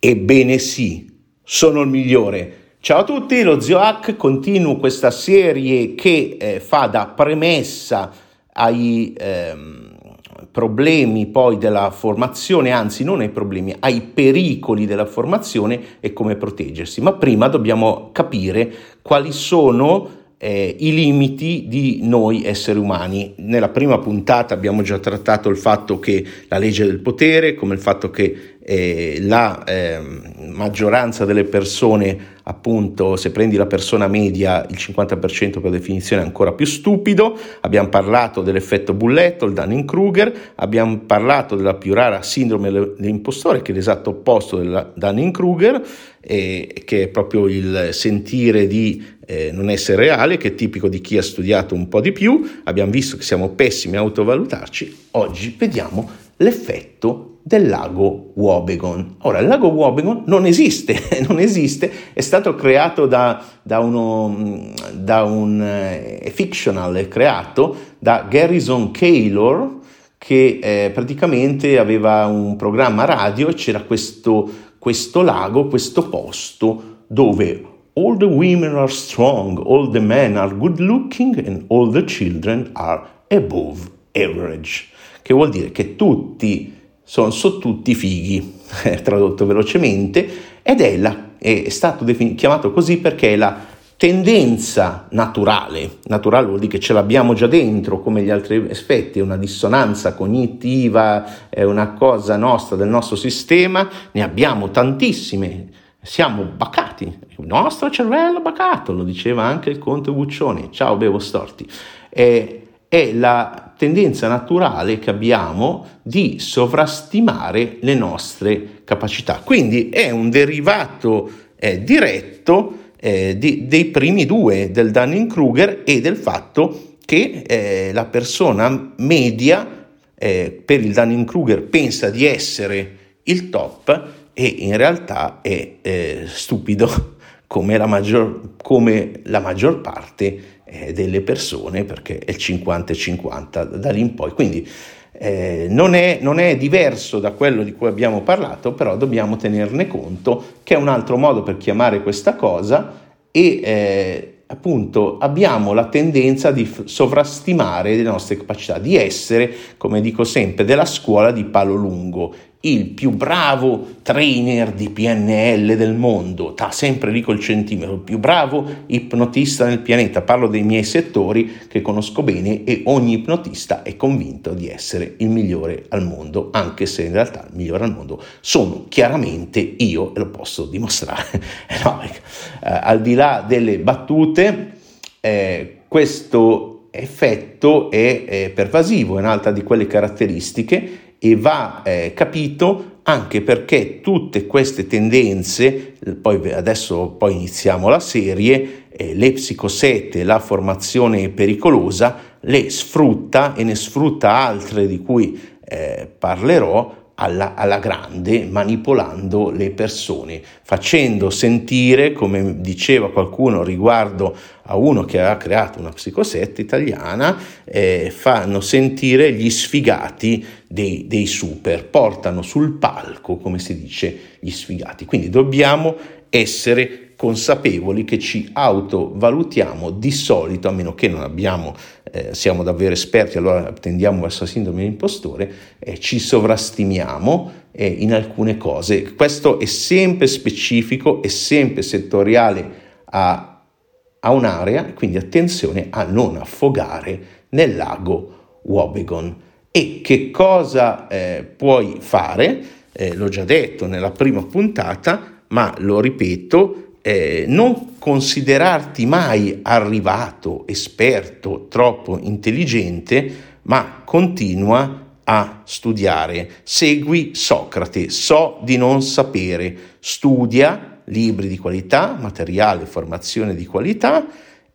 Ebbene sì, sono il migliore. Ciao a tutti, lo Zio Hack, continuo questa serie che eh, fa da premessa ai ehm, problemi poi della formazione, anzi non ai problemi, ai pericoli della formazione e come proteggersi. Ma prima dobbiamo capire quali sono eh, i limiti di noi esseri umani. Nella prima puntata abbiamo già trattato il fatto che la legge del potere, come il fatto che eh, la eh, maggioranza delle persone, appunto, se prendi la persona media, il 50% per definizione è ancora più stupido. Abbiamo parlato dell'effetto bulletto, il Dunning-Kruger, abbiamo parlato della più rara sindrome dell'impostore, che è l'esatto opposto del Dunning-Kruger, eh, che è proprio il sentire di eh, non essere reale, che è tipico di chi ha studiato un po' di più. Abbiamo visto che siamo pessimi a autovalutarci. Oggi vediamo l'effetto del lago Wobegon. Ora, il lago Wobegon non esiste, non esiste, è stato creato da, da, uno, da un eh, fictional, è creato da Garrison Keylor, che eh, praticamente aveva un programma radio e c'era questo, questo lago, questo posto dove all the women are strong, all the men are good looking and all the children are above average, che vuol dire che tutti sono, sono tutti fighi, tradotto velocemente, ed è, la, è stato defin- chiamato così perché è la tendenza naturale, naturale vuol dire che ce l'abbiamo già dentro come gli altri aspetti, è una dissonanza cognitiva, è una cosa nostra, del nostro sistema, ne abbiamo tantissime, siamo bacati, il nostro cervello bacato, lo diceva anche il conte Buccioni, ciao bevo storti. E, è la tendenza naturale che abbiamo di sovrastimare le nostre capacità. Quindi è un derivato eh, diretto eh, di, dei primi due, del Dunning-Kruger e del fatto che eh, la persona media eh, per il Dunning-Kruger pensa di essere il top e in realtà è eh, stupido come la maggior, come la maggior parte eh, delle persone perché è il 50-50 da lì in poi. Quindi eh, non, è, non, è, diverso da quello di cui abbiamo parlato, però dobbiamo tenerne conto che è un altro modo per chiamare questa cosa e eh, appunto abbiamo la tendenza di sovrastimare le nostre capacità, di essere, come dico sempre, della scuola di palo lungo il più bravo trainer di PNL del mondo, sta sempre lì col centimetro, il più bravo ipnotista nel pianeta, parlo dei miei settori che conosco bene e ogni ipnotista è convinto di essere il migliore al mondo, anche se in realtà il migliore al mondo sono chiaramente io e lo posso dimostrare. no, eh, al di là delle battute, eh, questo effetto è, è pervasivo, è un'altra di quelle caratteristiche e va eh, capito anche perché tutte queste tendenze, poi adesso poi iniziamo la serie, eh, le psicosette, la formazione pericolosa, le sfrutta e ne sfrutta altre di cui eh, parlerò alla, alla, grande, manipolando le persone, facendo sentire, come diceva qualcuno riguardo a uno che aveva creato una psicosetta italiana, eh, fanno sentire gli sfigati dei, dei super, portano sul palco, come si dice, gli sfigati. Quindi dobbiamo essere consapevoli che ci autovalutiamo di solito, a meno che non abbiamo, eh, siamo davvero esperti, allora tendiamo verso la sindrome dell'impostore, eh, ci sovrastimiamo eh, in alcune cose. Questo è sempre specifico, è sempre settoriale a, a un'area, quindi attenzione a non affogare nel lago Wobegon. E che cosa eh, puoi fare? Eh, l'ho già detto nella prima puntata, ma lo ripeto, eh, non considerarti mai arrivato, esperto, troppo intelligente, ma continua a studiare. Segui Socrate, so di non sapere, studia libri di qualità, materiale, formazione di qualità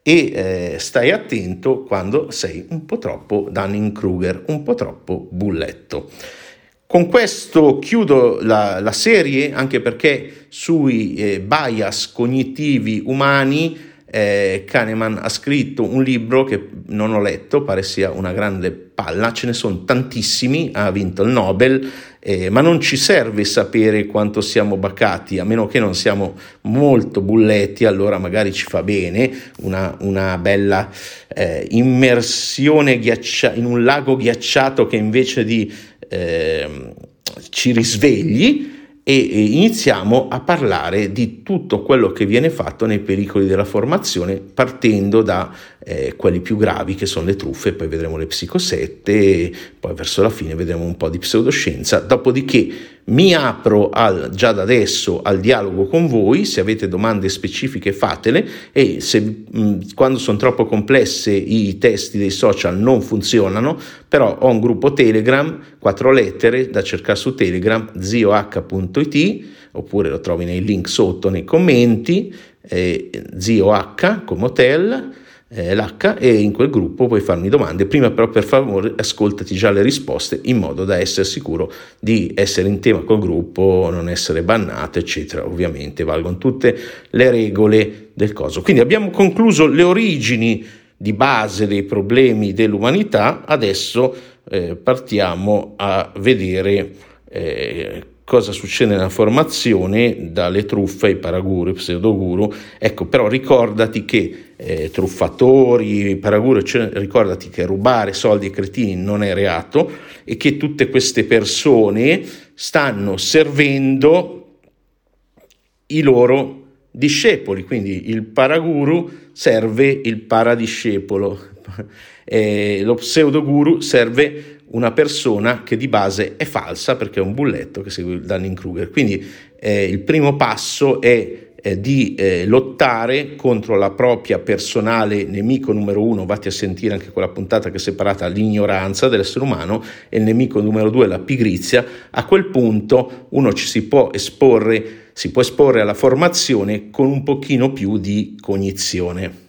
e eh, stai attento quando sei un po' troppo Dunning-Kruger, un po' troppo bulletto. Con questo chiudo la, la serie anche perché sui eh, bias cognitivi umani eh, Kahneman ha scritto un libro che non ho letto, pare sia una grande palla, ce ne sono tantissimi, ha vinto il Nobel, eh, ma non ci serve sapere quanto siamo bacati, a meno che non siamo molto bulletti, allora magari ci fa bene una, una bella eh, immersione ghiaccia- in un lago ghiacciato che invece di eh, ci risvegli e iniziamo a parlare di tutto quello che viene fatto nei pericoli della formazione partendo da eh, quelli più gravi che sono le truffe, poi vedremo le psicosette, poi verso la fine vedremo un po' di pseudoscienza, dopodiché mi apro al, già da adesso al dialogo con voi, se avete domande specifiche fatele e se mh, quando sono troppo complesse i testi dei social non funzionano, però ho un gruppo Telegram, quattro lettere da cercare su Telegram, zioh.it oppure lo trovi nei link sotto nei commenti, eh, zioh come hotel eh, l'H e in quel gruppo puoi farmi domande. Prima però per favore ascoltati già le risposte in modo da essere sicuro di essere in tema col gruppo, non essere bannato, eccetera. Ovviamente valgono tutte le regole del coso. Quindi abbiamo concluso le origini di base dei problemi dell'umanità, adesso eh, partiamo a vedere eh, cosa succede nella formazione dalle truffe ai paraguru, pseudoguru. Ecco, però ricordati che eh, truffatori, paraguru, cioè, ricordati che rubare soldi ai cretini non è reato e che tutte queste persone stanno servendo i loro discepoli, quindi il paraguru serve il paradiscepolo, eh, lo pseudoguru serve una persona che di base è falsa perché è un bulletto che segue il Dunning-Kruger. Quindi eh, il primo passo è eh, di eh, lottare contro la propria personale nemico numero uno, vatti a sentire anche quella puntata che è separata l'ignoranza dell'essere umano e il nemico numero due la pigrizia, a quel punto uno ci si può esporre, si può esporre alla formazione con un pochino più di cognizione.